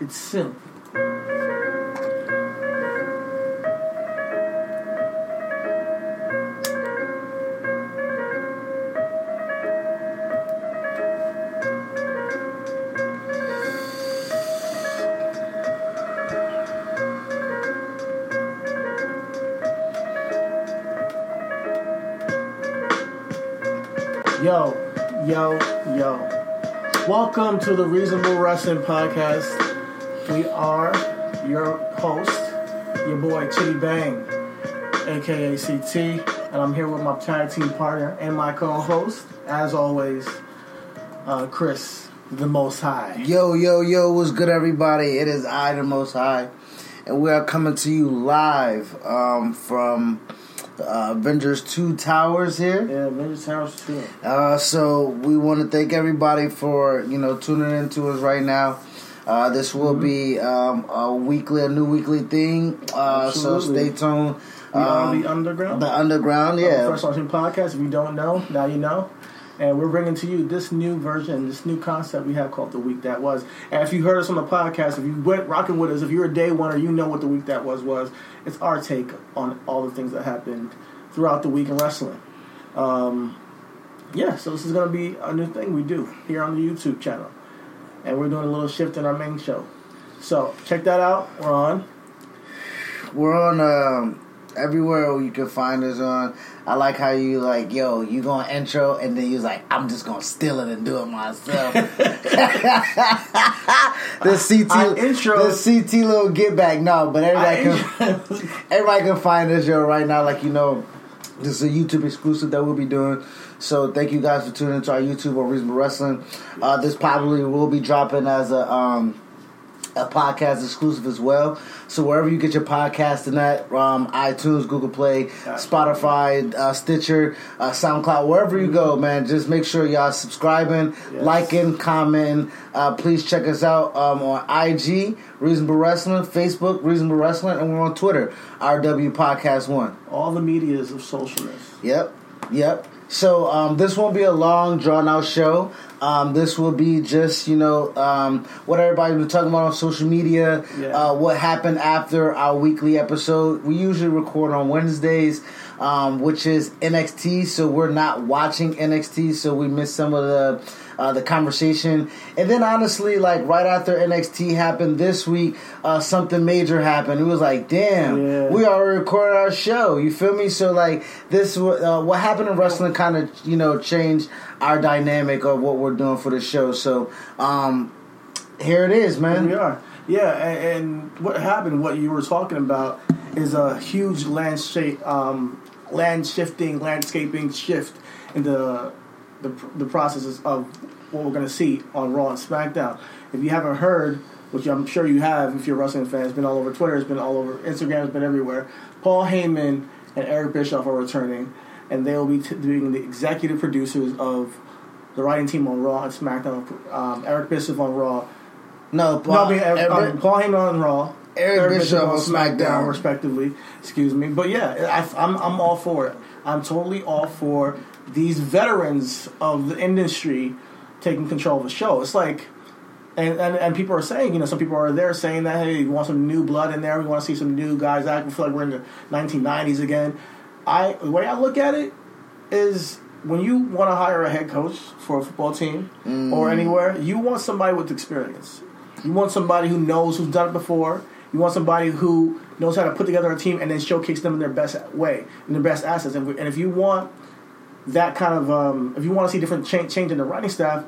It's simple. Yo, yo, yo. Welcome to the Reasonable Wrestling Podcast. We are your host, your boy Chidi Bang, aka CT, and I'm here with my tag team partner and my co-host, as always, uh, Chris, the Most High. Yo, yo, yo, what's good, everybody? It is I, the Most High, and we are coming to you live um, from uh, Avengers 2 Towers here. Yeah, Avengers House too. Uh, so we want to thank everybody for, you know, tuning in to us right now. Uh, this will Mm-hmm. be um, a weekly, a new weekly thing. Uh, so stay tuned. We are Um, the Underground. the underground, yeah. First Launching Podcast. If you don't know, now you know. And we're bringing to you this new version, this new concept we have called the week that was. And if you heard us on the podcast, if you went rocking with us, if you're a day one or you know what the week that was was, it's our take on all the things that happened throughout the week in wrestling. Um, yeah, so this is going to be a new thing we do here on the YouTube channel, and we're doing a little shift in our main show. So check that out. We're on. We're on um, everywhere you can find us on. I like how you like, yo, you gonna intro and then you like, I'm just gonna steal it and do it myself. the CT, I intro- the CT little get back. No, but everybody can, everybody can find this show right now. Like you know, this is a YouTube exclusive that we'll be doing. So thank you guys for tuning into our YouTube on Reasonable Wrestling. Uh, this probably will be dropping as a. Um, a podcast exclusive as well. So wherever you get your podcast in that, um, iTunes, Google Play, Spotify, uh, Stitcher, uh, SoundCloud, wherever you go, man, just make sure y'all subscribing, Yes. liking, commenting. Uh, please check us out um, on IG, Reasonable Wrestling, Facebook, Reasonable Wrestling, and we're on Twitter, RW Podcast One. all the medias of socialness. Yep, yep. So um, this won't be a long, drawn out show. Um, this will be just you know um, what everybody's been talking about on social media. Yeah. Uh, what happened after our weekly episode? We usually record on Wednesdays, um, which is NXT. So we're not watching NXT, so we miss some of the. Uh, the conversation, and then honestly, like right after NXT happened this week, uh, something major happened. It was like, damn, Yeah. we already recorded our show. You feel me? So like this, uh, what happened in wrestling kind of you know changed our dynamic of what we're doing for the show. So um, here it is, man. We are. Yeah, and, and what happened, what you were talking about, is a huge landscape, um, land shifting, landscaping shift in the, the the processes of what we're going to see on Raw and SmackDown. If you haven't heard, which I'm sure you have, if you're a wrestling fan, it's been all over Twitter, it's been all over Instagram, it's been everywhere. Paul Heyman and Eric Bischoff are returning, and they will be t- doing the executive producers of the writing team on Raw and SmackDown. Um, Eric Bischoff on Raw. No, No, Paul, I mean, Eric, Eric- um, Paul Heyman on Raw, Eric Bischoff on SmackDown. respectively. Excuse me, but yeah, I, I'm I'm all for it. I'm totally all for these veterans of the industry taking control of the show. It's like. And, and, and people are saying, you know, some people are there saying that, hey, we want some new blood in there. We want to see some new guys act. We feel like we're in the 1990s again. I the way I look at it is when you want to hire a head coach for a football team or mm. anywhere, you want somebody with experience. You want somebody who knows who's done it before. You want somebody who knows how to put together a team and then showcase them in their best way, in their best assets. And if you want that kind of, um, if you want to see different change, change in the writing staff,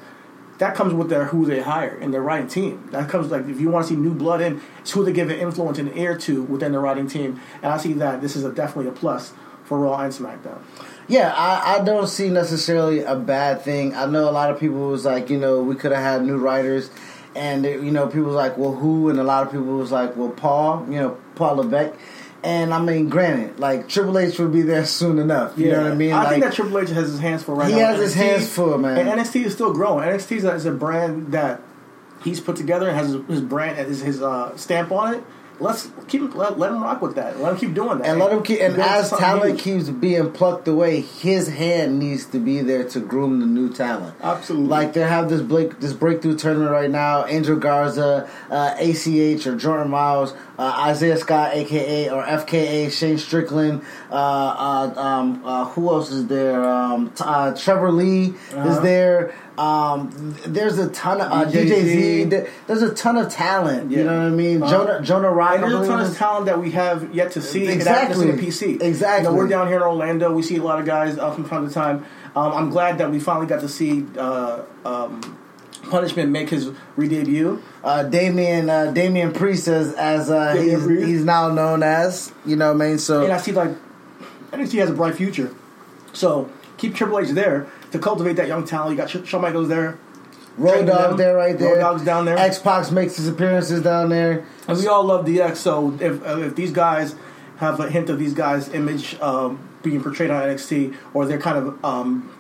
that comes with their who they hire and their writing team. That comes like if you want to see new blood in, it's who they give an influence and ear to within the writing team. And I see that this is a, definitely a plus for Raw and SmackDown. Yeah, I, I don't see necessarily a bad thing. I know a lot of people was like, you know, we could have had new writers, and you know, people was like, well, who? And a lot of people was like, well, Paul, you know, Paul Levesque. And I mean, granted, like Triple H will be there soon enough. You know what I mean? I like, think that Triple H has his hands full right he now. has his hands full, man. And NXT is still growing. NXT is a, is a brand that he's put together and has his, his brand and his, his uh, stamp on it. Let's keep let, let him rock with that. Let him keep doing that. and let him keep. And as talent huge. keeps being plucked away, his hand needs to be there to groom the new talent. Absolutely. Like they have this break, this breakthrough tournament right now. Angel Garza, uh, ACH or Jordan Miles, uh, Isaiah Scott, aka or FKA, Shane Strickland. Uh, uh, um, uh, who else is there? Um, uh, Trevor Lee is Uh-huh. there. Um, there's a ton of uh. DJZ. There- There's a ton of talent. You know what I mean? Uh, Jonah Jonah. And there's a ton of talent that we have yet to see. Exactly. in the PC. Exactly. You know, we're down here in Orlando. We see a lot of guys uh, from time to time. Um, I'm glad that we finally got to see uh, um, Punishment make his re-debut. uh, Damian uh, Damian Priest as, as uh, he's, he's now known as. You know what I mean? So And I see like NXT has a bright future. So keep Triple H there to cultivate that young talent. You got Sh- Shawn Michaels there. Road training Dogg them. there, right there. Road Dogg's down there. X Pac makes his appearances down there. And we all love DX, so if uh, if these guys have a hint of these guys' image um, being portrayed on NXT or their kind of um,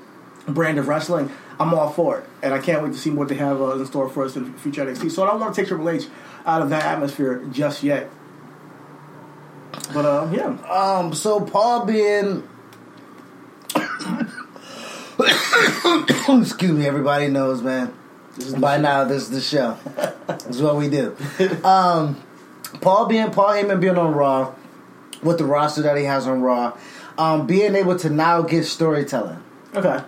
brand of wrestling, I'm all for it, and I can't wait to see what they have uh, in store for us in future NXT. So I don't want to take Triple H out of that atmosphere just yet. But uh, yeah, Um, so Paul being, excuse me, everybody knows, man. By now, this is the show. this is what we do. Um, Paul being Paul Heyman being on Raw with the roster that he has on Raw, um, being able to now get storytelling. okay,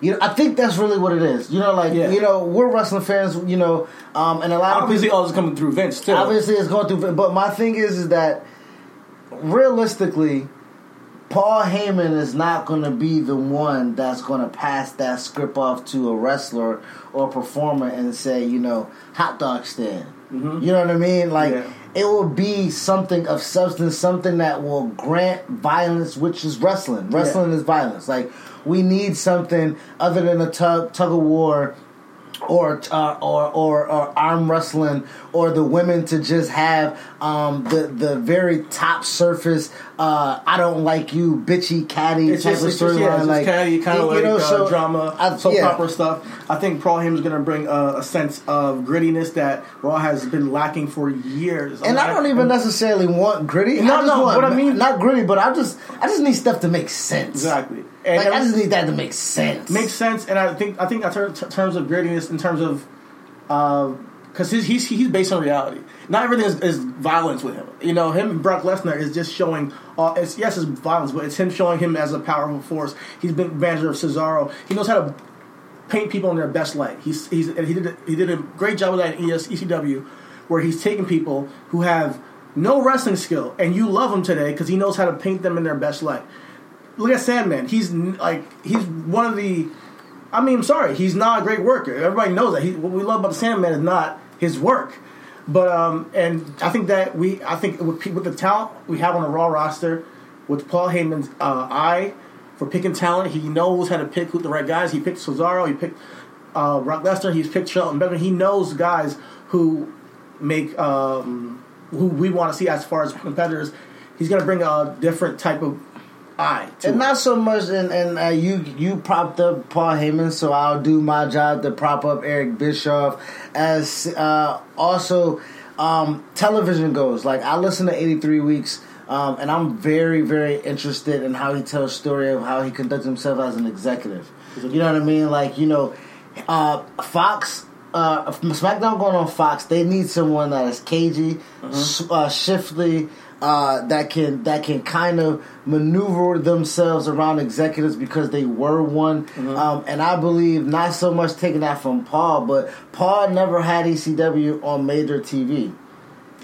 You know, I think that's really what it is. You know, like Yeah. you know, we're wrestling fans. You know, um, and a lot of obviously all this coming through Vince too. obviously it's going through. But my thing is, is that realistically, Paul Heyman is not going to be the one that's going to pass that script off to a wrestler or a performer and say, you know, hot dog stand. You know what I mean? Like Mm-hmm. Yeah. it will be something of substance, something that will grant violence, which is wrestling. Wrestling is violence. Like we need something other than a tug tug of war or uh, or, or or arm wrestling, or the women to just have um, the the very top surface. Uh, I don't like you, bitchy, catty It's type just, of it's just, storyline. yeah, like catty, kind of you like know, uh, drama, I- soap yeah. opera stuff. I think Paul Heyman's going to bring a, a sense of grittiness that Raw has been lacking for years. And I don't even necessarily want gritty. No, no, want, what I mean- not gritty, but I just I just need stuff to make sense. exactly. And Like I just need that to make sense. makes sense, and I think I think in ter- ter- terms of grittiness, in terms of because he's, he's he's based on reality. Not everything is, is violence with him. You know, him and Brock Lesnar is just showing. Uh, it's yes, it's violence, but it's him showing him as a powerful force. He's been manager of Cesaro. He knows how to paint people in their best light. He's he's and he did a, he did a great job with that in ES, ECW, where he's taking people who have no wrestling skill, and you love him today because he knows how to paint them in their best light. Look at Sandman. He's like he's one of the. I mean, I'm sorry, he's not a great worker. Everybody knows that. He, what we love about the Sandman is not his work, but um, and I think that we, I think with, with the talent we have on the Raw roster, with Paul Heyman's uh, eye for picking talent, he knows how to pick who the right guys. He picked Cesaro. He picked uh, Lesnar. He's picked Shelton Benjamin. He knows guys who make um, who we want to see as far as competitors. He's going to bring a different type of eye to And not so much, and, and uh, you you propped up Paul Heyman, so I'll do my job to prop up Eric Bischoff. As uh, also um, television goes, like I listen to 83 Weeks, um, and I'm very very interested in how he tells story of how he conducts himself as an executive. You know what I mean? Like you know, uh, Fox. Uh, SmackDown going on Fox, they need someone that is cagey, s- uh, shifty, uh, that can that can kind of maneuver themselves around executives because they were one. Mm-hmm. Um, and I believe not so much taking that from Paul, but Paul never had ECW on major TV.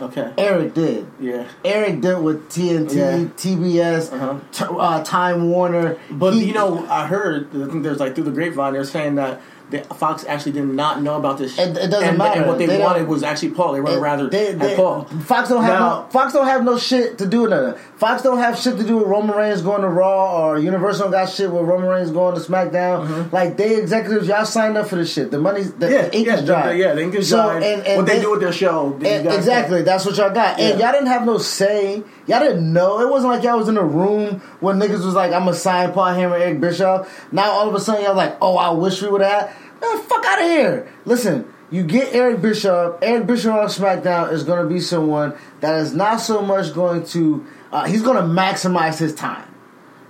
Okay. Eric did. Yeah. Eric did with TNT, Yeah. TBS, Uh-huh. t- uh, Time Warner. But He- you know, I heard I think there's like through the grapevine they're saying that the Fox actually did not know about this. It- it doesn't and, matter. And what they, They wanted was actually Paul. They would rather They- they- Paul. Fox don't have Now- no Fox don't have no shit to do with that. Fox don't have shit to do with Roman Reigns going to Raw or Universal got shit with Roman Reigns going to SmackDown. Like they executives, y'all signed up for this shit. The money's the, Mm-hmm. Yeah, the ink yeah, is dry. the- yeah, the ink is So, dry. and- and what they, do with their show, exactly, that's what y'all got. And Yeah. y'all didn't have no say. Y'all didn't know. It wasn't like y'all was in a room when niggas was like, I'm gonna sign Paul Heyman, Eric Bischoff. Now all of a sudden y'all like, oh, I wish we would have. Man, fuck out of here. Listen, you get Eric Bischoff. Eric Bischoff on SmackDown is gonna be someone that is not so much going to. Uh, he's gonna maximize his time.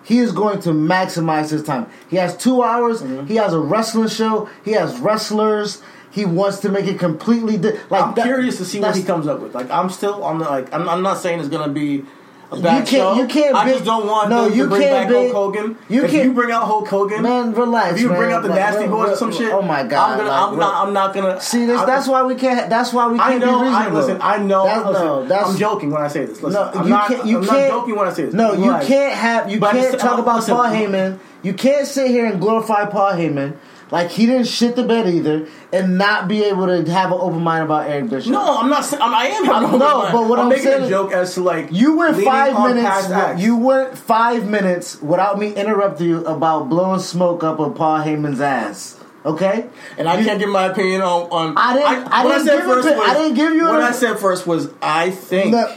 He is going to maximize his time. He has two hours. Mm-hmm. He has a wrestling show. He has wrestlers. He wants to make it completely di- like. I'm that- curious to see what he comes up with. Like I'm still on the like I'm, I'm not saying it's gonna be a bad You can't- show. you can't I just don't want no, you to bring can't back Hulk Hogan. you if can't- you bring out Hulk Hogan, Man, relax. if you bring man. out the Like, Nasty Boys or some shit, Oh my god! I'm, gonna, like, I'm, not, I'm not gonna See this? I'm That's why we can't. That's why we can't I know. be I reasonable. listen. I know. That's, listen, no, that's I'm joking when I say this. Listen, No, I'm you not, can't. You I'm can't. not joking when I say this. No, you can't have. You But can't talk uh, about. Paul Heyman. You can't sit here and glorify Paul Heyman like he didn't shit the bed either, and not be able to have an open mind about Eric Bischoff. No, I'm not. saying- I'm, I am. No, but what I'm making saying a joke as to like You went five minutes. You went five minutes without me interrupting you about blowing smoke up of Paul Heyman's ass. Okay, And I can't give my opinion on. on I didn't- I what didn't said give first a was- I didn't give you What a- I said first was I think. No.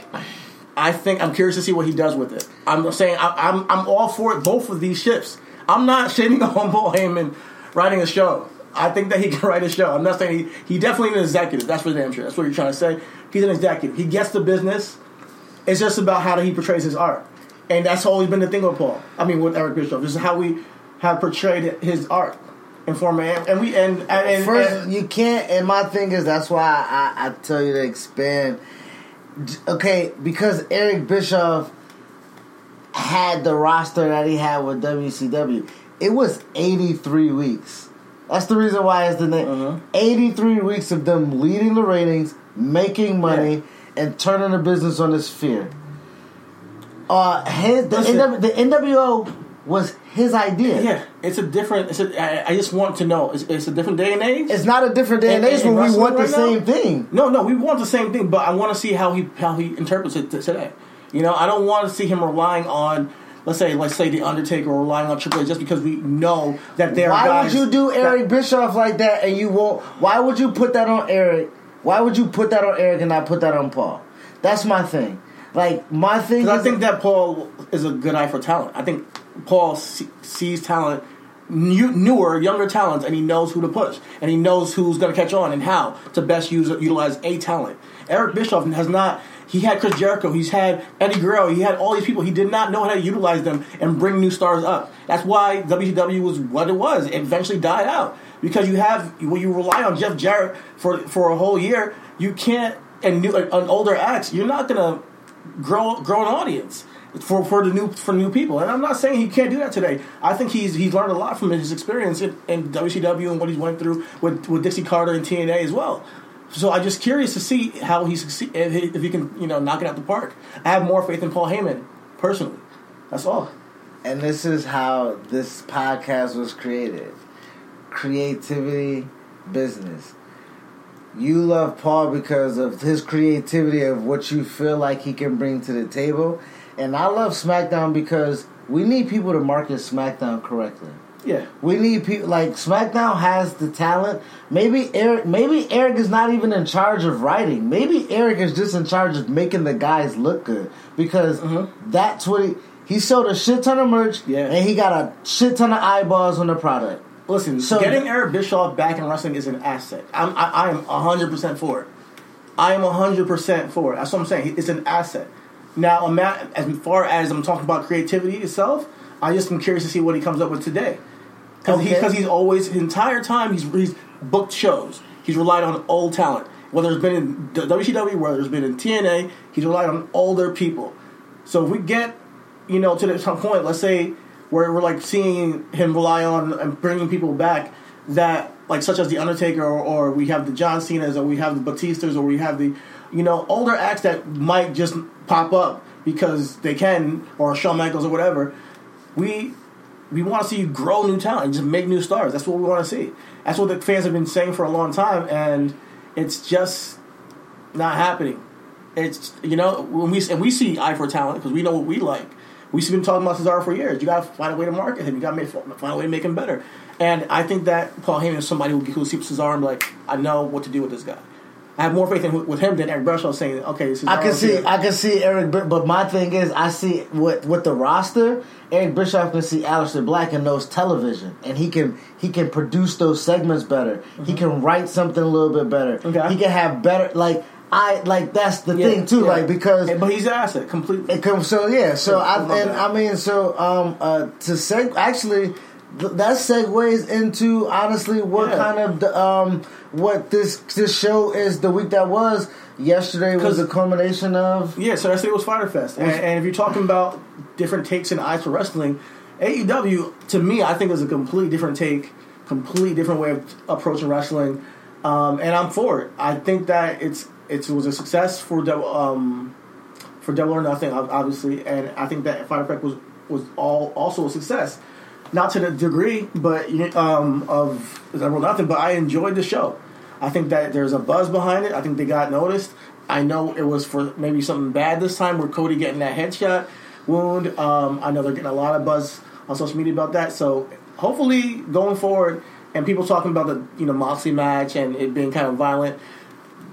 I think I'm curious to see what he does with it. I'm saying I, I'm I'm all for it, both of these ships. I'm not shitting on Paul Heyman writing a show. I think that he can write a show. I'm not saying he, he definitely an executive. That's for damn sure. That's what you're trying to say. He's an executive. He gets the business. It's just about how he portrays his art, and that's always been the thing with Paul. I mean, with Eric Bischoff. This is how we have portrayed his art in form of and we and and, and, First, and- you can't. And my thing is that's why I, I tell you to expand. Okay, because Eric Bischoff had the roster that he had with WCW. It was 83 weeks. That's the reason why it's the name. Uh-huh. 83 weeks of them leading the ratings, making money, and turning the business on its fear. Uh, his, the, NW, the NWO was his idea. yeah, it's a different. It's a, I, I just want to know. It's, it's a different day and age. It's not a different day and In- age when we want the now? same thing. No, no, we want the same thing, but I want to see how he how he interprets it today. You know, I don't want to see him relying on, let's say, let's say the Undertaker or relying on Triple H just because we know that they're Why guys would you do that- Eric Bischoff like that and you won't? Why would you put that on Eric? Why would you put that on Eric and not put that on Paul? That's my thing. Like my thing. Because I is- think that Paul is a good eye for talent. I think Paul see, sees talent, new, newer, younger talents, and he knows who to push, and he knows who's going to catch on and how to best use utilize a talent. Eric Bischoff has not. He had Chris Jericho. He's had Eddie Guerrero. He had all these people. He did not know how to utilize them and bring new stars up. That's why WCW was what it was. It eventually died out because you have when you rely on Jeff Jarrett for for a whole year, you can't and new uh, an older acts. You're not gonna grow grow an audience for, for the new for new people. And I'm not saying he can't do that today. I think he's he's learned a lot from his experience in, in WCW and what he's went through with with Dixie Carter and TNA as well. So I'm just curious to see how he succeed if he, if he can you know knock it out the park. I have more faith in Paul Heyman personally. That's all. and this is how this podcast was created: creativity, business. You love Paul because of his creativity of what you feel like he can bring to the table, and I love SmackDown because we need people to market SmackDown correctly. Yeah. We need people like SmackDown has the talent. Maybe Eric. Maybe Eric is not even in charge of writing. Maybe Eric is just in charge of making the guys look good because mm-hmm. that's what he. He sold a shit ton of merch, Yeah. and he got a shit ton of eyeballs on the product. Listen, So- getting Eric Bischoff back in wrestling is an asset. I'm, I, I am 100% for it. I am 100% for it. That's what I'm saying. It's an asset. Now, as far as I'm talking about creativity itself, I just am curious to see what he comes up with today. Because Okay. he's always, his entire time, he's, he's booked shows. He's relied on old talent. Whether it's been in WCW, whether it's been in TNA, he's relied on older people. So if we get, you know, to some point, let's say where we're like seeing him rely on and bringing people back that like such as the Undertaker or, or we have the John Cena's or we have the Batistas or we have the you know older acts that might just pop up because they can or Shawn Michaels or whatever. We we want to see you grow new talent, and just make new stars. That's what we want to see. That's what the fans have been saying for a long time, and it's just not happening. It's you know when we and we see eye for talent because we know what we like. We've been talking about Cesaro for years. You got to find a way to market him. You got to find a way to make him better. And I think that Paul Heyman is somebody who who sees Cesaro and be like, I know what to do with this guy. I have more faith in, with him than Eric Bischoff saying, okay, Cesaro I can see. I can see Eric, but my thing is, I see with with the roster, Eric Bischoff can see Aleister Black and knows television, and he can he can produce those segments better. He can write something a little bit better. Mm-hmm. Okay. He can have better like I like that's the Yeah, thing too, yeah. like because but he's an asset completely. it comes so yeah. So Yeah, I and that. I mean so um uh to seg actually th- that segues into honestly what Yeah. kind of the, um what this this show is the week that was yesterday was a culmination of Yeah, so yesterday was Fyter Fest, and, and if you're talking about different takes and eyes for wrestling, AEW to me I think is a complete different take, complete different way of approaching wrestling, um, and I'm for it. I think that it's it was a success for Double um, for Double or Nothing, obviously, and I think that Fyter Fest was was all also a success. Not to the degree, but um, of or Nothing, but I enjoyed the show. I think that there's a buzz behind it. I think they got noticed. I know it was for maybe something bad this time, where Cody getting that headshot wound. Um, I know they're getting a lot of buzz on social media about that. So hopefully, going forward, and people talking about the you know Moxley match and it being kind of violent,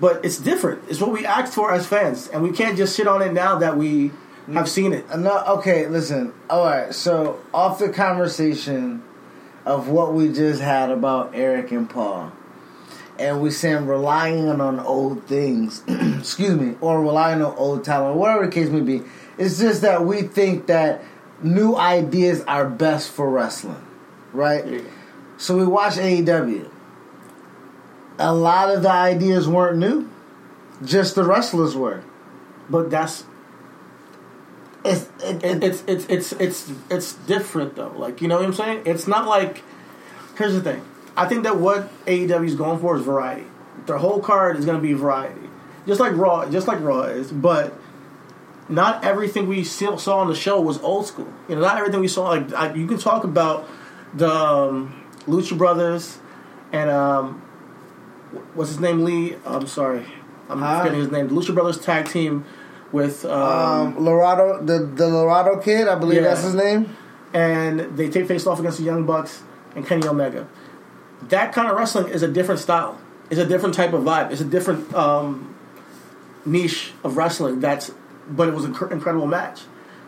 but it's different. It's what we asked for as fans, and we can't just sit on it now that we have seen it. no okay listen. All right so off the conversation of what we just had about Eric and Paul and we saying relying on old things excuse me or relying on old talent whatever the case may be it's just that we think that new ideas are best for wrestling right? So we watch AEW a lot of the ideas weren't new just the wrestlers were. But that's it's, it, it, it's it's it's it's it's different though. Like you know what I'm saying? It's not like here's the thing. I think that what AEW is going for is variety. Their whole card is going to be variety, just like Raw, just like Raw is. But not everything we saw on the show was old school. You know, not everything we saw. Like I, you can talk about the um, Lucha Brothers and um, what's his name? Lee. I'm sorry, I'm Huh? forgetting his name. The Lucha Brothers tag team with um, um, Laredo, the the Laredo kid, I believe Yeah. that's his name. and they take face off against the Young Bucks and Kenny Omega. That kind of wrestling is a different style. It's a different type of vibe. It's a different um, niche of wrestling. That's, but it was an incredible match.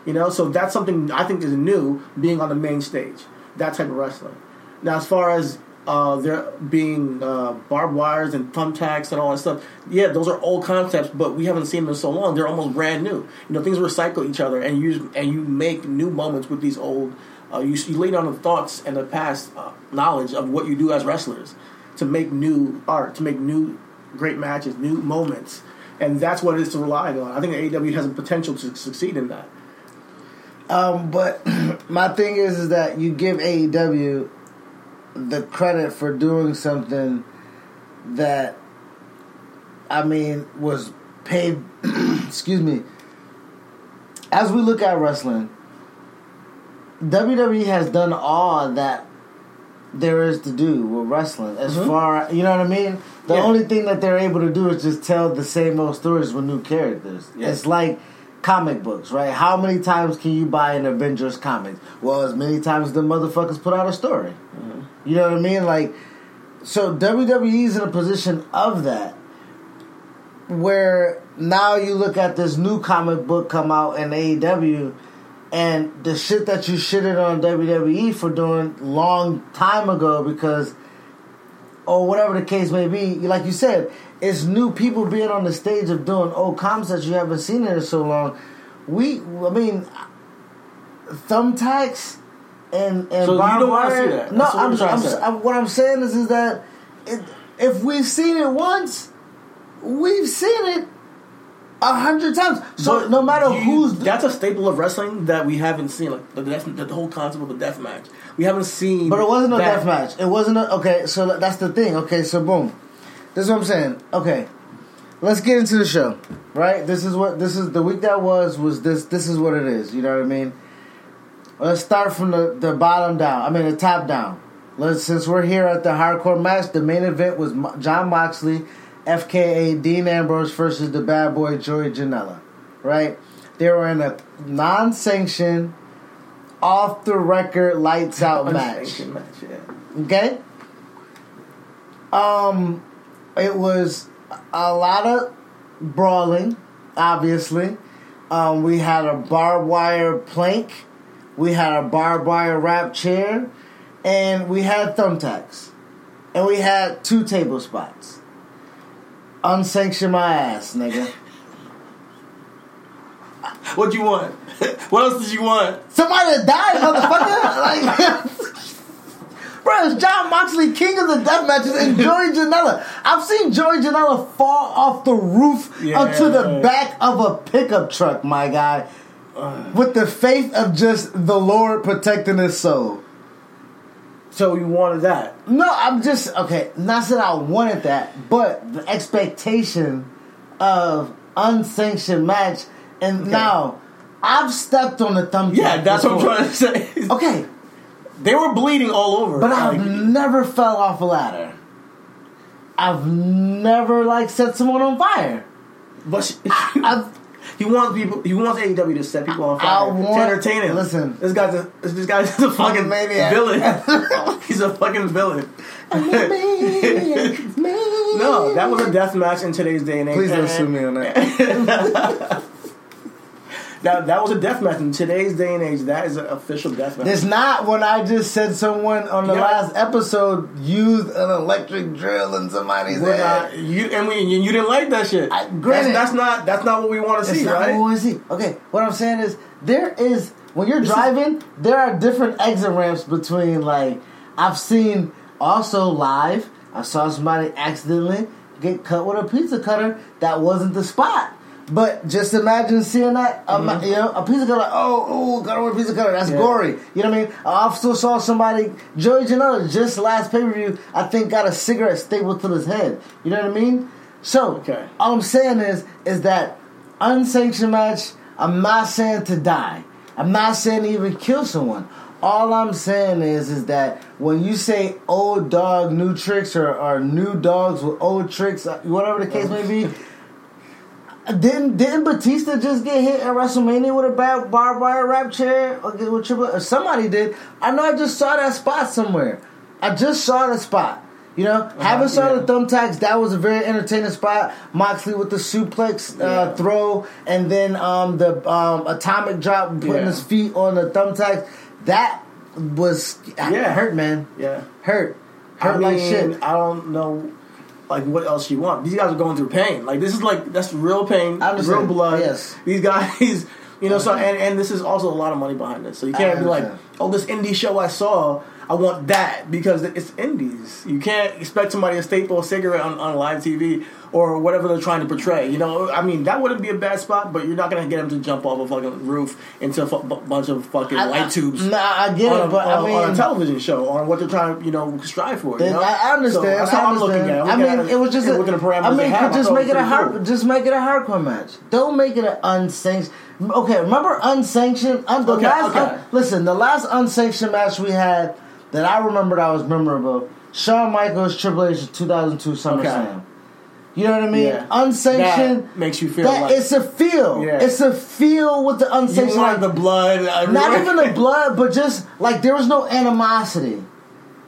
You know, so that's something I think is new. Being on the main stage, that type of wrestling. Now, as far as uh, there being uh, barbed wires and thumbtacks and all that stuff, yeah, those are old concepts, but we haven't seen them in so long. They're almost brand new. You know, things recycle each other, and you and you make new moments with these old. Uh, you, you lay down the thoughts and the past uh, knowledge of what you do as wrestlers to make new art, to make new great matches, new moments, and that's what it's to rely on. I think AEW has a potential to succeed in that. Um, but my thing is, is that you give AEW the credit for doing something that, I mean, was paid. excuse me. As we look at wrestling, WWE has done all that there is to do with wrestling. As Mhm. far you know what I mean, the Yeah. only thing that they're able to do is just tell the same old stories with new characters. Yeah. It's like comic books, right? How many times can you buy an Avengers comic? Well, as many times as the motherfuckers put out a story. Mm-hmm. You know what I mean? Like, so WWE is in a position of that, where now you look at this new comic book come out in AEW, and the shit that you shitted on WWE for doing long time ago because, or whatever the case may be, like you said, it's new people being on the stage of doing old comps that you haven't seen it in so long. We, I mean, thumbtacks and and So you barbed wire- see that. No, what I'm, I'm. I'm- what I'm saying is is that it, if we've seen it once, we've seen it a hundred times. So But no matter you- who's that's a staple of wrestling that we haven't seen, like the death, the whole concept of the death match. We haven't seen, But it wasn't a that. death match. It wasn't a okay. So that's the thing. Okay, so boom, this is what I'm saying. Okay, let's get into the show. Right. This is what this is. The week that was was this. This is what it is. You know what I mean? Let's start from the the bottom down. I mean the top down. Let's since we're here at the hardcore match. The main event was Jon Moxley, FKA Dean Ambrose versus the Bad Boy Joey Janela. Right. They were in a non-sanctioned, off the record, lights out match. Match. Yeah. Okay. Um, it was a lot of brawling. Obviously, um, we had a barbed wire plank, we had a barbed wire wrap chair, and we had thumbtacks, and we had two table spots. Unsanctioned my ass, nigga. What you want? what else did you want? Somebody that died, motherfucker. like, bro, it's Jon Moxley, king of the death matches, and Joey Janela. I've seen Joey Janela fall off the roof Yeah. onto the back of a pickup truck, my guy, uh. with the faith of just the Lord protecting his soul. So you wanted that? No, I'm just okay. Not that I wanted that, but the expectation of unsanctioned match, and now I've stepped on the thumb. Yeah, that's what I'm trying to say. Okay, They were bleeding all over. But I've Like, never fell off a ladder. I've never like set someone on fire. but she, I've he wants people. He wants AEW to set people on I fire want- to entertain him. listen. this guy's a this guy's a fucking maniac. villain. He's a fucking villain. No, that was a death match in today's day and age. Please don't sue me on that. That that was a death match in today's day and age. That is an official death match. It's not when I just said someone on the Yeah. last episode used an electric drill in somebody's We're head. not, you and we you, you didn't like that shit. I- that's, granted- that's not that's not what we want to see, not right? what we want to see. Okay, what I'm saying is there is when you're driving, there are different exit ramps between like I've seen also live. I saw somebody accidentally get cut with a pizza cutter that wasn't the spot. But just imagine seeing that, um, you know, a pizza cutter. Oh, oh, got with a pizza cutter. That's Mm-hmm. Yeah. gory. You know what I mean? I also saw somebody, Joey Janela, just last pay per view. I think got a cigarette stapled to his head. You know what I mean? So, Okay. all I'm saying is, is that unsanctioned match. I'm not saying to die. I'm not saying to even kill someone. All I'm saying is, is that when you say old dog, new tricks, or, or new dogs with old tricks, uh, whatever the case may be, didn't didn't Batista just get hit at WrestleMania with a bad barbed wire wrap chair or get- with triple? Or somebody did. I know. I just saw that spot somewhere. I just saw the spot. You know, haven't saw Uh-huh, yeah. the thumbtacks. That was a very entertaining spot. Moxley with the suplex uh, Yeah. throw, and then um, the um, atomic drop, putting Yeah. his feet on the thumbtacks. That was Yeah. hurt, man. Yeah. Hurt, hurt I like mean, shit. I don't know, like what else you want. These guys are going through pain. Like this is like that's real pain, real blood. Yes. these guys, you know. So and and this is also a lot of money behind this. So you can't be like. Oh, this indie show I saw. I want that because it's indies. You can't expect somebody to staple a cigarette on, on live TV or whatever they're trying to portray. You know, I mean, that wouldn't be a bad spot, but you're not gonna get them to jump off a fucking roof into a bunch of fucking I- I- light tubes. Nah, I get it, a, but on, I mean, on a television show on what they're trying to you know strive for. You know? I, understand. So that's how I'm looking at it. I mean, at it was just a, looking at the parameters I mean, have. Just make it a was hard, cool. just make it a hardcore match. Don't make it an unsanctioned. Okay, remember unsanctioned? Un, the Okay, last, okay. un- listen, the last unsanctioned match we had that I remember that was memorable. Shawn Michaels Triple H 2002 SummerSlam. Okay. You know what I mean? Yeah. Unsanctioned. That makes you feel that like- it's a feel. Yeah. It's a feel with the unsanctioned. like the blood? uh, Not even the blood, but just like there was no animosity.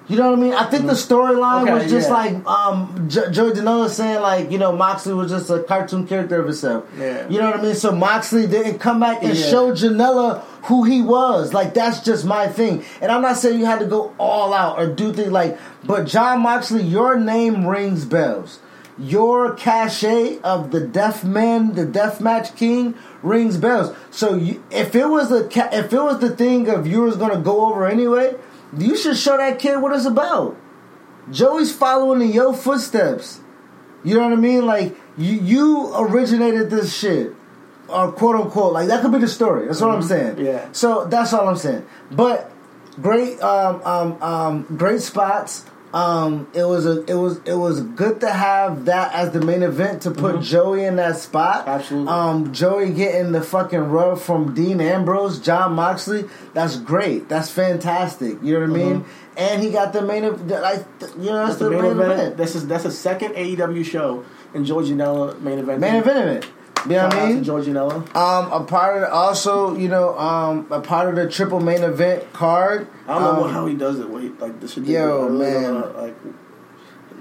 You know what I mean? I think the storyline Okay, was just yeah. like um, jo- Joey Janela saying like you know Moxley was just a cartoon character of himself. Yeah. You know what I mean? So Moxley didn't come back and Yeah. show Janela who he was. Like that's just my thing. And I'm not saying you had to go all out or do things like, but Jon Moxley, your name rings bells. Your cachet of the Deaf Man, the Death Match King, rings bells. So you, if it was the ca- if it was the thing of you was gonna go over anyway, you should show that kid what it's about. Joey's following in your footsteps. You know what I mean? Like you, you originated this shit, or quote unquote. Like that could be the story. That's what I'm saying. Yeah. So that's all I'm saying. But great, um, um, um, great spots. Um, it was a, it was, it was good to have that as the main event to put Joey in that spot. Absolutely. Um, Joey getting the fucking rub from Dean Ambrose, John Moxley. That's great. That's fantastic. You know what I mean? And he got the main event. Like, you know, that's, That's the main event. event. This is that's a second AEW show in Joey Janela main event. Main event event. You know what I mean? Janela. Um, a part of also, you know, um, a part of the triple main event card. I don't know um, what, how he does it. What he, like the shit. Yo, really man. know, like,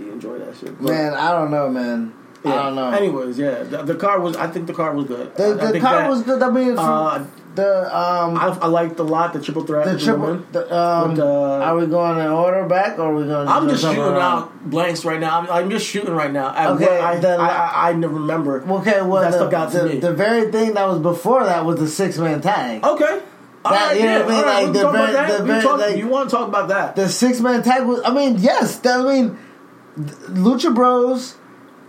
you enjoy that shit. But, Man, I don't know, man. yeah. I don't know. Anyways, yeah, the, the card was. I think the card was good. the the card that, was good. I mean, Uh, the um, I, I liked a lot the triple threat. the triple. women. The, um, With, uh, are we going in order back, or are we going? I'm just shooting around? out blanks right now. I'm, I'm just shooting right now. At Okay, what I, the- I, I, I never remember. Okay, well, that the, stuck out to the, me. the very thing that was before that was the six man tag. okay. All That- right, you know yeah, what I mean? all right, Like, we the talk very- about that. the very- talk- like- you want to talk about that? The six man tag was. I mean, yes. That, I mean, Lucha Bros.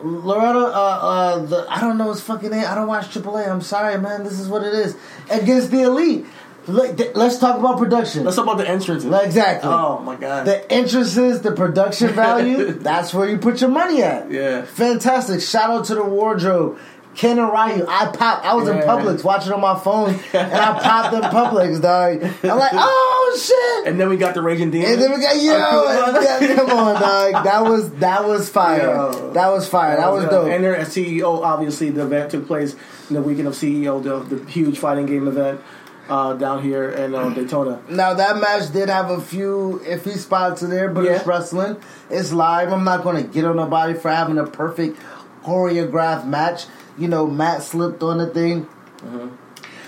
Loretta, uh, uh, the I don't know his fucking name. I don't watch AAA. I'm sorry, man. This is what it is. Against the elite. Let, us talk about production. Let's talk about the entrances. exactly. Oh my god. The entrances, the production value, that's where you put your money at. Yeah. Fantastic. Shout out to the wardrobe. Ken and Ryu, I popped. I was in Yeah. Publix watching on my phone, and I popped in Publix, dog. I'm like, oh shit! and then we got the Raging Demon. And then we got yo, yeah, come on, dog. That was that was fire. Yo. that was fire. That was uh, dope. And they're at CEO. Obviously, the event took place in the weekend of CEO, the, the huge fighting game event uh, down here in uh, Daytona. Now that match did have a few iffy spots in there, but it's wrestling. It's live. I'm not going to get on nobody for having a perfect choreographed match. You know, Matt slipped on the thing.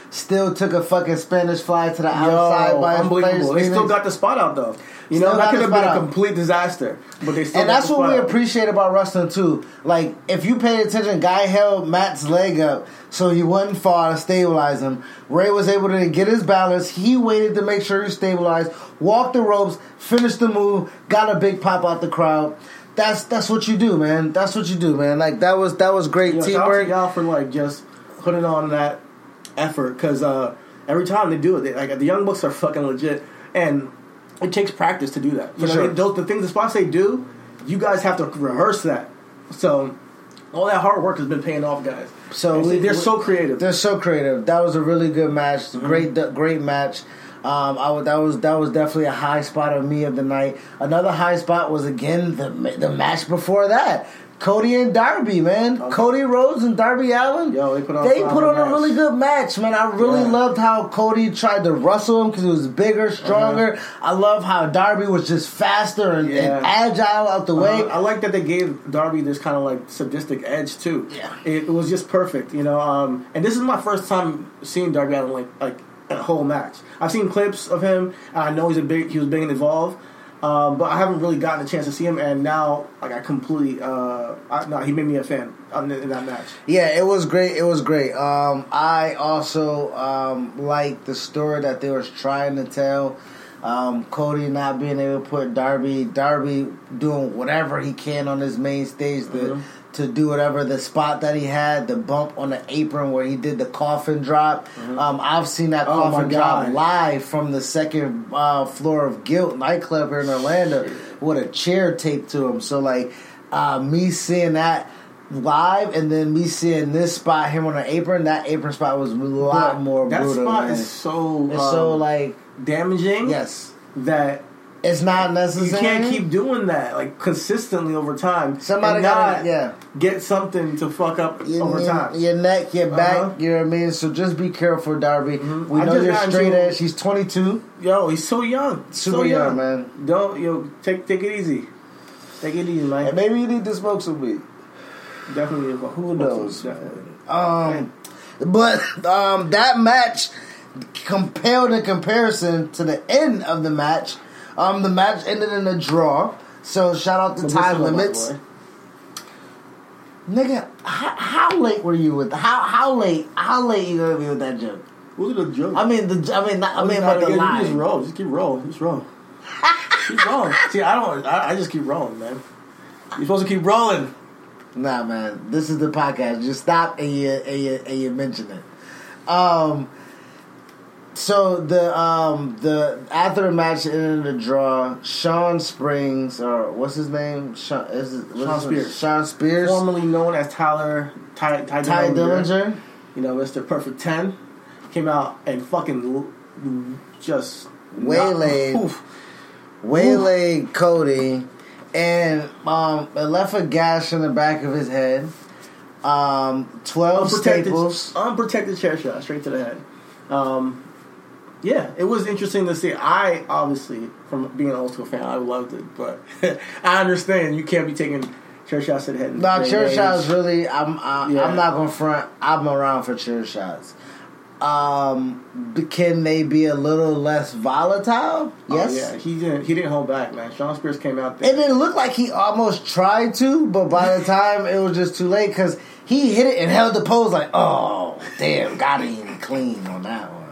Still took a fucking Spanish fly to the outside Yo, by unbelievable. They still got the spot out though. You know that could have been a out. complete disaster, but they still. and that's what we out. appreciate about wrestling too. Like if you paid attention, guy held Matt's leg up so he wouldn't fall to stabilize him. Ray was able to get his balance. He waited to make sure he stabilized, walked the ropes, finished the move, got a big pop out the crowd. That's that's what you do, man. That's what you do, man. Like that was that was great You know, shout out teamwork. y'all for like just putting on that effort because uh, every time they do it, they, like the Young Bucks are fucking legit, and it takes practice to do that. You For know, sure. they- those the things, the spots they do, you guys have to rehearse that. So all that hard work has been paying off, guys. So we- they're so creative. They're so creative. That was a really good match. Mm-hmm. Great, great match. Um, I would, that was that was definitely a high spot of me of the night. Another high spot was again the the match before that. Cody and Darby, man. Cody Rhodes and Darby Allin. Yo, they put on they a put on a really good match, man. I really Yeah. loved how Cody tried to wrestle him because he was bigger, stronger. I love how Darby was just faster and, and Uh-huh. Agile out the way. Uh, I like that they gave Darby this kind of like sadistic edge too. Yeah. it, was just perfect, you know. Um, and this is my first time seeing Darby Allin like like a whole match. I've seen clips of him, and I know he's a big he was big and evolved. Um, but I haven't really gotten a chance to see him, and now like I completely, uh, I, no, he made me a fan in, that match. Yeah, it was great. It was great. Um, I also um, like the story that they was trying to tell. Um, Cody not being able to put Darby, Darby doing whatever he can on his main stage to Mhm. To do whatever. The spot that he had, the bump on the apron where he did the coffin drop. Um, I've seen that Oh, coffin drop live from the second uh, floor of Gilt nightclub here in Orlando with a chair taped to him. So like uh, me seeing that live and then me seeing this spot him on the apron, that apron spot was a lot But more that brutal. spot man. is so it's so um, like damaging. yes, that it's not necessary. you can't keep doing that like consistently over time. Somebody gotta- yeah. get something to fuck up your, over your- time. your neck, your back, Uh-huh. you know what I mean? So just be careful, Darby. Mhm. We I know you're straight into- edge. She's 22. Yo, he's so young. Super so young, man. Don't yo take take it easy. Take it easy, man. And maybe you need to smoke some weed. Definitely. But who knows? Definitely. Um, but um, that match compelled in comparison to the end of the match. Um, the match ended in a draw. So shout out to So time what's up, my limits. Nigga, how, how late were you with how how late how late you gonna be with that joke? Who's the joke? I mean the I mean not, I mean Gotta the you Just roll. Just keep rolling. Just roll. keep rolling. See, I don't. I, I just keep rolling, man. You're supposed to keep rolling. Nah, man. This is the podcast. Just stop and you and you, and you mention it. Um. So the um the after the match ended the draw, Sean Springs or what's his name? Sean is it, Sean? Spears. Shawn Spears. Formerly known as Tyler Ty, Ty, Tye Dillinger. Dillinger. You know, Mr. Perfect 10 came out and fucking just Waylaid. Oof. waylaid Cody and um it left a gash in the back of his head. Um, twelve unprotected, staples. unprotected chair shot straight to the head. Um, yeah, it was interesting to see. I obviously, from being an old school fan, I loved it, but I understand you can't be taking chair shots to the head. No, chair shots really. I'm. I, Yeah. I'm not gonna front. I'm around for chair shots. Um, can they be a little less volatile? Oh, Yes. yeah, he didn't. He didn't hold back, man. Shawn Spears came out there. And it didn't look like he almost tried to, but by the time it was just too late because he hit it and held the pose like, oh damn, got him clean on that one.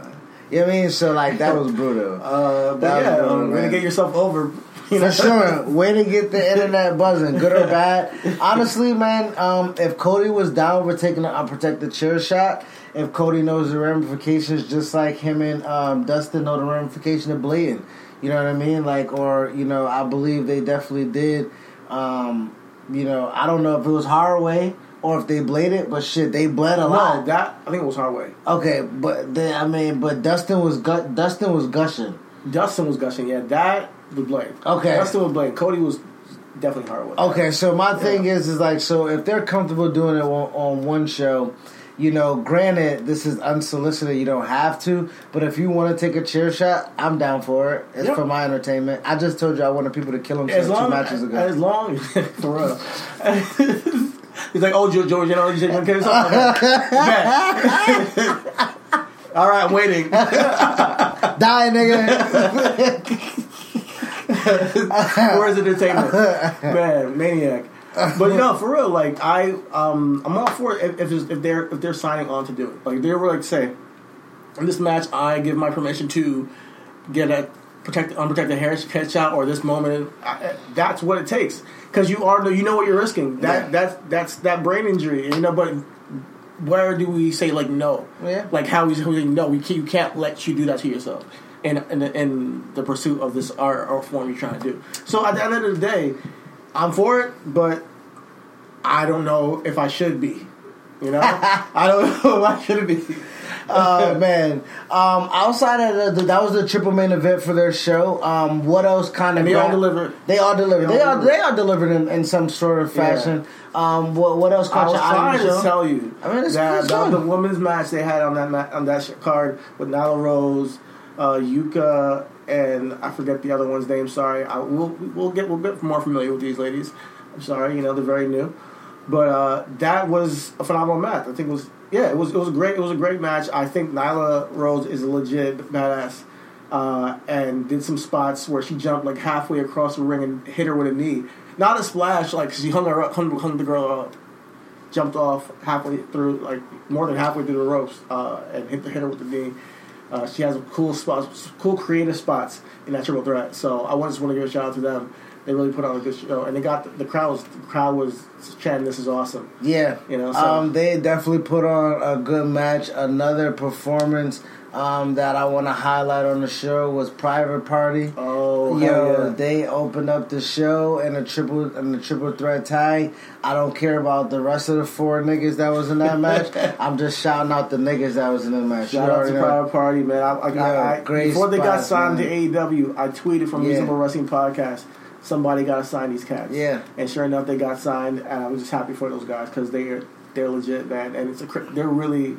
You know what I mean? So like that was brutal. Uh, but yeah, brutal, um, way to get yourself over. You For sure. Way to get the internet buzzing, good or bad. Honestly, man, um, if Cody was down for taking an unprotected chair shot, if Cody knows the ramifications, just like him and um, Dustin know the ramification of bleeding, you know what I mean? Like, or you know, I believe they definitely did. Um, you know, I don't know if it was hard way or if they bled it, but shit, they bled a No, lot. that I think it was hard way. Okay, but they, I mean, but Dustin was gu- Dustin was gushing. Dustin was gushing. Yeah, that was Blade. Okay. Dustin was Blade. Cody was definitely hard way. Okay, so my thing Yeah. is, is like, so if they're comfortable doing it on, on one show, you know, granted, this is unsolicited, you don't have to, but if you want to take a chair shot, I'm down for it. It's Yep. for my entertainment. I just told you I wanted people to kill themselves two matches ago. as long for real. He's like, oh, George, George, you know, you said you want to kill yourself. All right, I'm waiting. Die, nigga. Where's entertainment? Man, maniac. But no, for real. Like I, um, I'm all for it if, if, if they're if they're signing on to do it. Like they were like say, in this match, I give my permission to get a protect unprotected hair headshot or this moment. I, that's what it takes because you are you know what you're risking. That Yeah. that's that's that brain injury. You know, but where do we say like no? Yeah. Like how we say no? We can't, you can't let you do that to yourself. In, in, in the pursuit of this art or form you're trying to do. So at the end of the day, I'm for it, but I don't know if I should be. You know, I don't know if I should be. oh man! Um, outside of the, that was the triple main event for their show. Um, what else kind of they all delivered. They all delivered. They They, all they are delivered in, in some sort of fashion. Um, what what else I was trying to show? tell you I mean, it's- that it's the, the women's match they had on that ma- on that card with Nyla Rose, uh, Yuka, and I forget the other one's name. Sorry, I, we'll we'll get we'll get more familiar with these ladies. I'm sorry, you know they're very new, but uh, that was a phenomenal match. I think it was yeah, it was it was a great it was a great match. I think Nyla Rose is a legit badass. Uh, and did some spots where she jumped like halfway across the ring and hit her with a knee. Not a splash, like she hung her up, hung, hung the girl up jumped off halfway through, like more than halfway through the ropes, uh, and hit the her with the knee. Uh, she has cool spots, cool creative spots in that triple threat. So I just want to give a shout out to them. They really put on a good show, and they got the, the crowd. Was, the crowd was chanting, "This is awesome." Yeah, You know, so- um, they definitely put on a good match. Another performance um, that I want to highlight on the show was Private Party. Oh, Yo, yeah. they opened up the show in a triple in the triple threat tag. I don't care about the rest of the four niggas that was in that match. I'm just shouting out the niggas that was in the match. Shout You out to know. Private Party, man. I, I, Yeah, I, before they got signed man. to AEW, I tweeted from Yeah. Reasonable Wrestling Podcast. Somebody got to sign these cats. Yeah. and sure enough, they got signed, and I was just happy for those guys because they're they're legit, man. And it's a they're really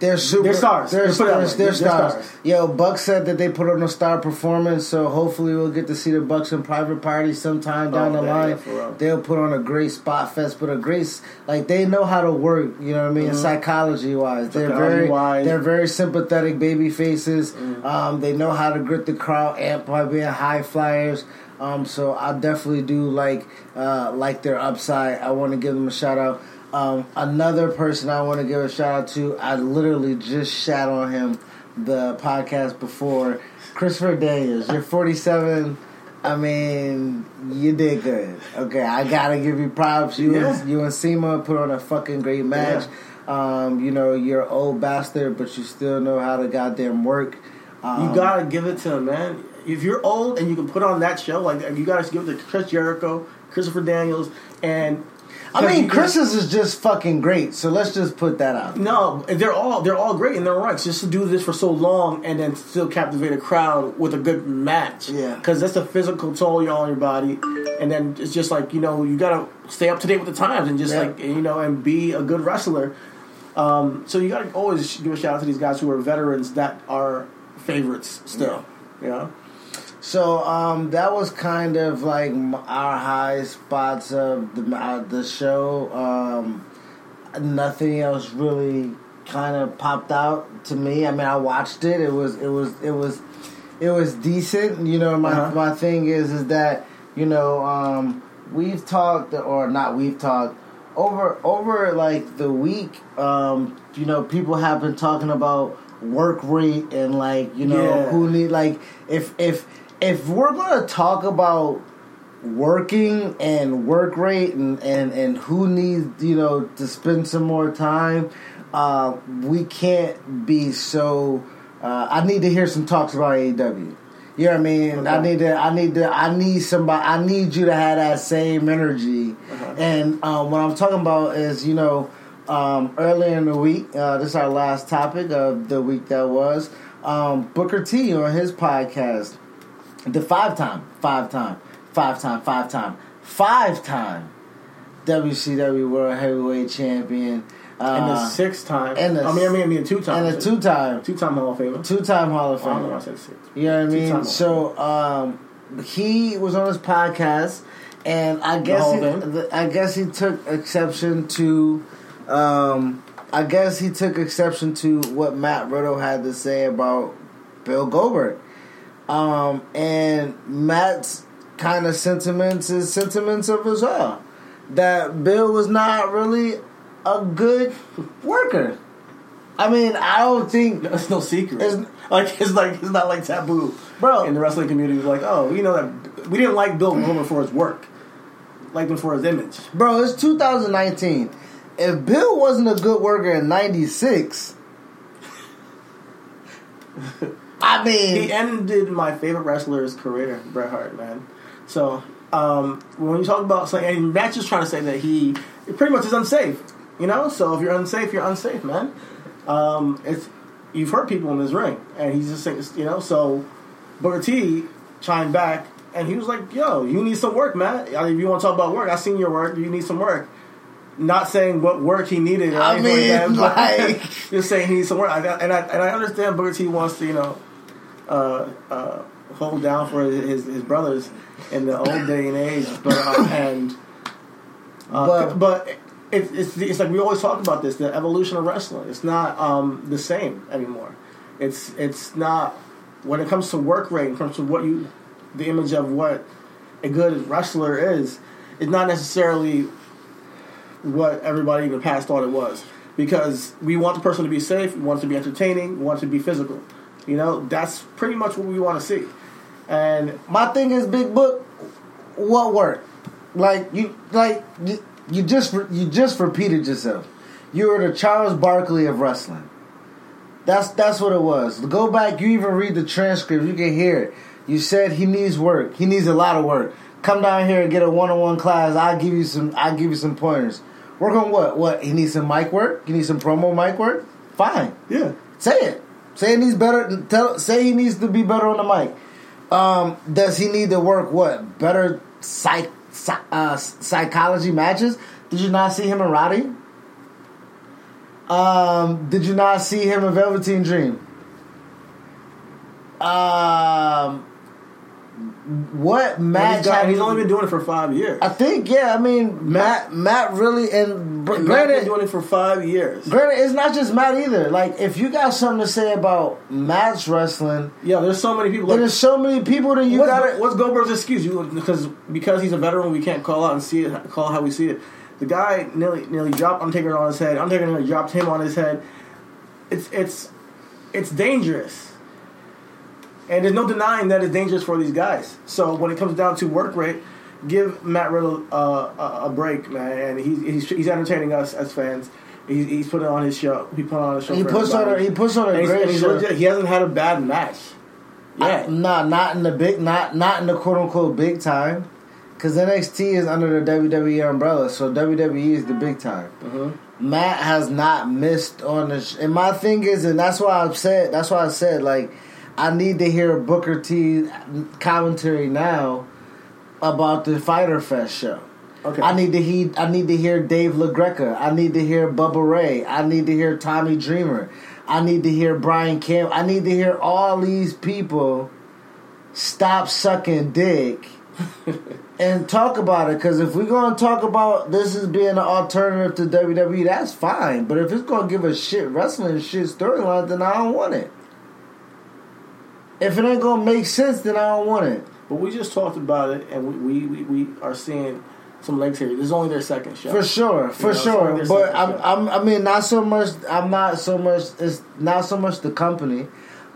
They're super. They're stars. They're, Let's put it that they're, way. they're They're stars. stars. Yo, Buck said that they put on a star performance, so hopefully we'll get to see the Bucks in private party sometime down Oh, the man, line. yeah. They'll put on a great spot fest, but a great like they know how to work. You know what I mean, psychology wise. They're very Psychology-wise. they're very sympathetic baby faces. Mm. Um, they know how to grit the crowd, amp by being high flyers. Um, so I definitely do like uh, like their upside. I want to give them a shout out. Um, another person I want to give a shout out to. I literally just shat on him the podcast before. Christopher Daniels, you're 47. I mean, you did good. Okay, I gotta give you props. You Yeah. and you and Cima put on a fucking great match. Um, you know, you're old bastard, but you still know how to goddamn work. Um, You gotta give it to him, man. If you're old and you can put on that show, like you gotta give it to Chris Jericho, Christopher Daniels, and I mean, Chris's is just fucking great. So let's just put that out. No, they're all they're all great in their rights. Just to do this for so long and then still captivate a crowd with a good match. Yeah. because that's a physical toll you're on your body, and then it's just like you know you gotta stay up to date with the times and just Yeah. like you know and be a good wrestler. Um, so you gotta always give a shout out to these guys who are veterans that are favorites still. You know. So um, that was kind of like our high spots of the uh, the show. Um, nothing else really kind of popped out to me. I mean, I watched it. It was it was it was it was decent. You know, my Uh-huh. my thing is is that you know um, we've talked or not we've talked over over like the week. Um, you know, people have been talking about work rate and like you know Yeah. who need like if if if we're gonna talk about working and work rate and, and, and who needs you know to spend some more time uh, we can't be so uh, I need to hear some talks about AEW you know what I mean? I need to I need to I need somebody I need you to have that same energy. Uh-huh. and um, what I'm talking about is you know um, earlier in the week uh, this is our last topic of the week that was um, Booker T on his podcast the five time, five time, five time, five time, five time WCW World Heavyweight Champion, And the uh, sixth time, and the I mean, I mean, I mean, two time. and a two time, two time Hall of Famer. two time Hall of I don't know why I said six. You know what I mean? So um, he was on his podcast, and I guess he, the- I guess he took exception to. Um, I guess he took exception to what Matt Riddle had to say about Bill Goldberg. Um, and Matt's kind of sentiments is sentiments of his own. That Bill was not really a good worker. I mean, I don't think, That's no secret. It's- like it's like it's not like taboo, Bro. In the wrestling community, it's like, oh, you know that we didn't like Bill Goldberg for his work, like for his image. bro, it's 2019. If Bill wasn't a good worker in '96, I mean, He ended my favorite wrestler's career, Bret Hart, man. So um, when you talk about saying, and Matt's just trying to say that he pretty much is unsafe, you know. So if you're unsafe, you're unsafe, man. Um, it's you've hurt people in this ring, and he's just saying, you know. So Booker T chimed back, and he was like, "Yo, you need some work, man. I mean, If you want to talk about work, I seen your work. You need some work." Not saying what work he needed. Or I mean, but like- just saying he needs some work. I and I and I understand Booker T wants to, you know, uh, uh, hold down for his, his brothers in the old day and age, but uh, and uh, But- but, it, it's it's like we always talk about this the evolution of wrestling. It's not um, the same anymore. It's it's not when it comes to work rate, when it comes to what you the image of what a good wrestler is. It's not necessarily what everybody in the past thought it was because we want the person to be safe, we want it to be entertaining, we want it to be physical. You know, that's pretty much what we want to see. And my thing is, Big Book, what worked? Like you, like you, you just you just repeated yourself. You were the Charles Barkley of wrestling. That's that's what it was. Go back. You even read the transcript. You can hear it. You said he needs work. He needs a lot of work. Come down here and get a one on one class. I'll give you some. I'll give you some pointers. Work on what? What? He needs some mic work. He needs some promo mic work. Fine. yeah, Say it. Say he needs better. Tell. Say he needs to be better on the mic. Um, does he need to work what better psych, psy- uh, psychology matches? Did you not see him in Roddy? Um, did you not see him in Velveteen Dream? Um, what And match? he's, got- he's only been doing it for five years. I think yeah. I mean, Matt. Matt really and been granted, doing it for five years. Granted, it's not just Matt either. Like, if you got something to say about Matt's wrestling, Yeah, there's so many people. Like, there's so many people that you got what's Goldberg's excuse? You because because he's a veteran, we can't call out and see it, call how we see it. The guy nearly nearly dropped Undertaker on his head. Undertaker nearly dropped him on his head. It's it's it's dangerous. And there's no denying that it's dangerous for these guys. So when it comes down to work rate, give Matt Riddle uh, a, break, man. And he's, he's he's entertaining us as fans. He's, he's putting on his show. He put on a show. He puts on a, he puts on a And great show. legit. He hasn't had a bad match. Yeah. nah, not in the big, not not in the quote unquote big time, because NXT is under the WWE umbrella, so WWE is the big time. Mm-hmm. Matt has not missed on the, sh- and my thing is, and that's why I've said, that's why I said like, I need to hear Booker T commentary now about the Fyter Fest show. Okay. I need to hear. I need to hear Dave LaGreca. I need to hear Bubba Ray. I need to hear Tommy Dreamer. I need to hear Brian Camp. I need to hear all these people stop sucking dick and talk about it. Because if we're going to talk about this as being an alternative to WWE, that's fine. But if it's going to give us shit wrestling shit storyline, then I don't want it. If it ain't to make sense, then I don't want it. But we just talked about it, and we, we, we, we are seeing some legs here. This is only their second show. For sure, for know, sure. But I'm, show. I'm, I mean, not so much. I'm not so much. It's not so much the company,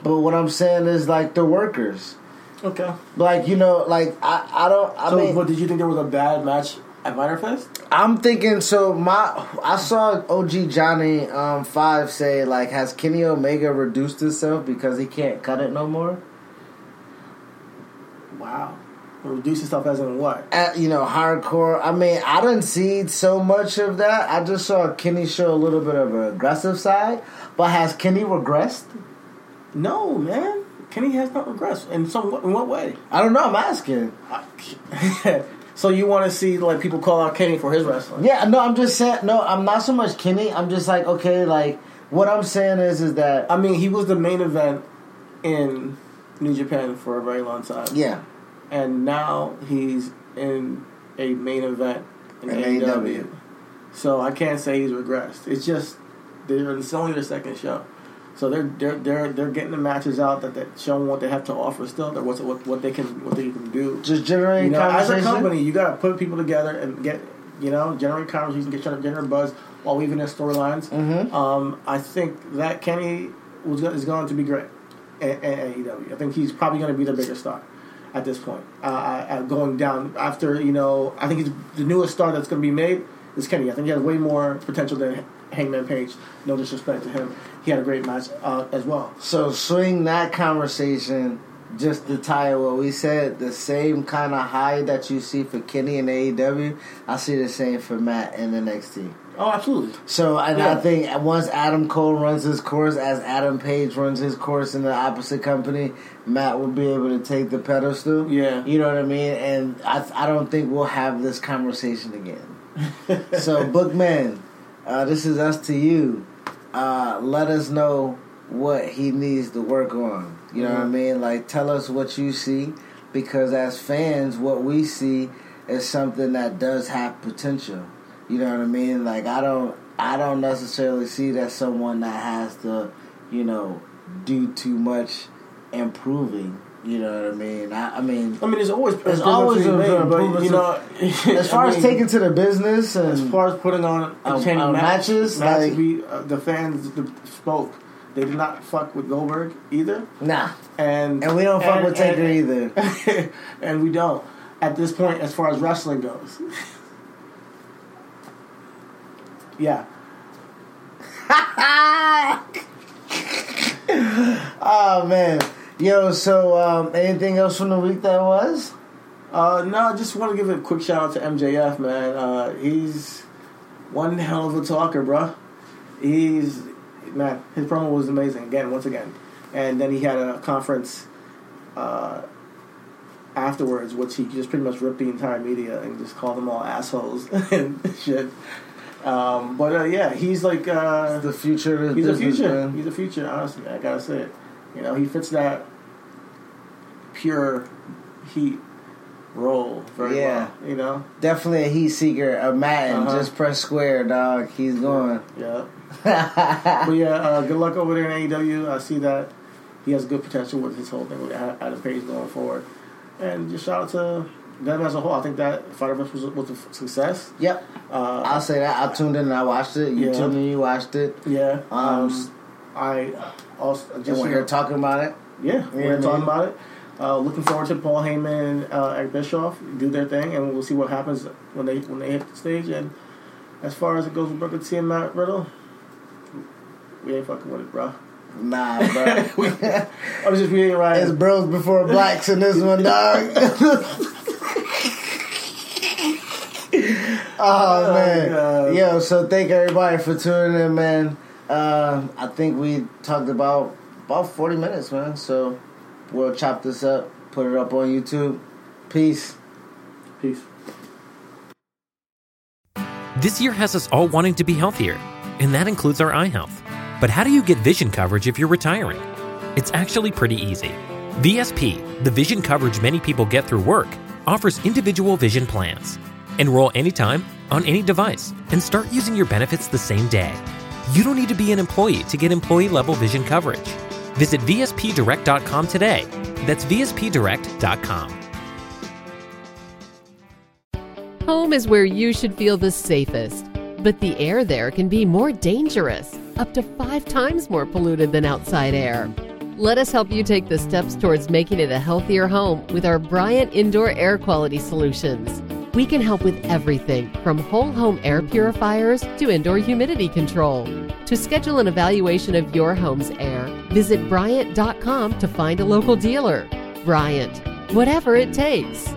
but what I'm saying is like the workers. Okay. Like you know, like I, I don't. I so, mean, but did you think there was a bad match at Fyter Fest? I'm thinking. So my, I saw OG Johnny um, Five say like, has Kenny Omega reduced himself because he can't cut it no more? Wow. Reduce yourself as in what? At, you know, hardcore. I mean, I didn't see so much of that. I just saw Kenny show a little bit of an aggressive side. But has Kenny regressed? No, man. Kenny has not regressed. In some, in what way? I don't know. I'm asking. so you want to see like people call out Kenny for his wrestling? Yeah, no, I'm just saying. No, I'm not so much Kenny. I'm just like, okay, like what I'm saying is, is that I mean, he was the main event in New Japan for a very long time. yeah, and now he's in a main event in In AEW. AEW. So I can't say he's regressed. It's just they're it's only their second show, so they're they're they're they're getting the matches out that that showing what they have to offer still. That what what what they can what they can do. just generating You know, as a company, you got to put people together and get you know generate conversation, get generate buzz while weaving in storylines. Mhm. Um, I think that Kenny was is going to be great at, at AEW. I think he's probably going to be the bigger star at this point. Uh, uh, going down after you know, I think he's the newest star that's going to be made is Kenny. I think he has way more potential than Hangman Page. No disrespect to him, he had a great match uh, as well. So swing that conversation just to tie what we said. The same kind of high that you see for Kenny and AEW, I see the same for Matt in the NXT. Oh, absolutely. So, and Yeah. I think once Adam Cole runs his course, as Adam Page runs his course in the opposite company, Matt will be able to take the pedestal. Yeah. you know what I mean. And I, I don't think we'll have this conversation again. so, Bookman, uh, this is us to you. Uh, let us know what he needs to work on. You know what I Mhm. mean? Like, tell us what you see, because as fans, what we see is something that does have potential. You know what I mean? Like, I don't, I don't necessarily see that someone that has to, you know, do too much improving. You know what I mean? I, I mean, I mean, there's always There's always be made, but you know, as far I as taking to the business and as far as putting on entertaining uh, match- matches, matches, like- we uh, the fans spoke. They did not fuck with Goldberg either, nah, and and we don't fuck and- with Taker either. and we don't at this point as far as wrestling goes. yeah, Oh man, yo. So, um, anything else from the week that was? uh, no, I just want to give a quick shout out to MJF, man. Uh, he's one hell of a talker, bruh. He's man, his promo was amazing again, once again, and then he had a conference. Uh, afterwards, which he just pretty much ripped the entire media and just called them all assholes and shit. Um, but uh, yeah, he's like uh, The future of the he's a business, future. man. He's a future. Honestly, I gotta say it. You know, he fits that pure heat role very Yeah. well. You know, Definitely a heat seeker. A Madden, Uh-huh. just press square, dog. He's going. yeah. But yeah, uh, good luck over there in AEW. I see that he has good potential with his whole thing with Adam Page going forward. And just shout out to them as a whole. I think that Fyter Fest was, was a success. yep, Uh, I'll say that. I tuned in and I watched it. You Yeah. tuned in, you watched it. yeah. Um, Um, I also And just we're here talking about it. yeah, we're talking about it. Uh, looking forward to Paul Heyman and uh, Eric Bischoff do their thing, and we'll see what happens when they when they hit the stage. And as far as it goes with Booker T and Matt Riddle, we ain't fucking with it, bro. Nah, bro. I was just reading right. It's bros before blacks in this one, dog. oh man, God. yo! So thank everybody for tuning in, man. Uh, I think we talked about about forty minutes, man. So we'll chop this up, put it up on YouTube. Peace. Peace. This year has us all wanting to be healthier, and that includes our eye health. But how do you get vision coverage if you're retiring? It's actually pretty easy. VSP, the vision coverage many people get through work, offers individual vision plans. Enroll anytime, on any device, and start using your benefits the same day. You don't need to be an employee to get employee level vision coverage. Visit VSPDirect.com today. That's VSPDirect.com. Home is where you should feel the safest, but the air there can be more dangerous, up to five times more polluted than outside air. Let us help you take the steps towards making it a healthier home with our Bryant Indoor Air Quality Solutions. We can help with everything from whole home air purifiers to indoor humidity control. To schedule an evaluation of your home's air, visit Bryant.com to find a local dealer. Bryant, whatever it takes.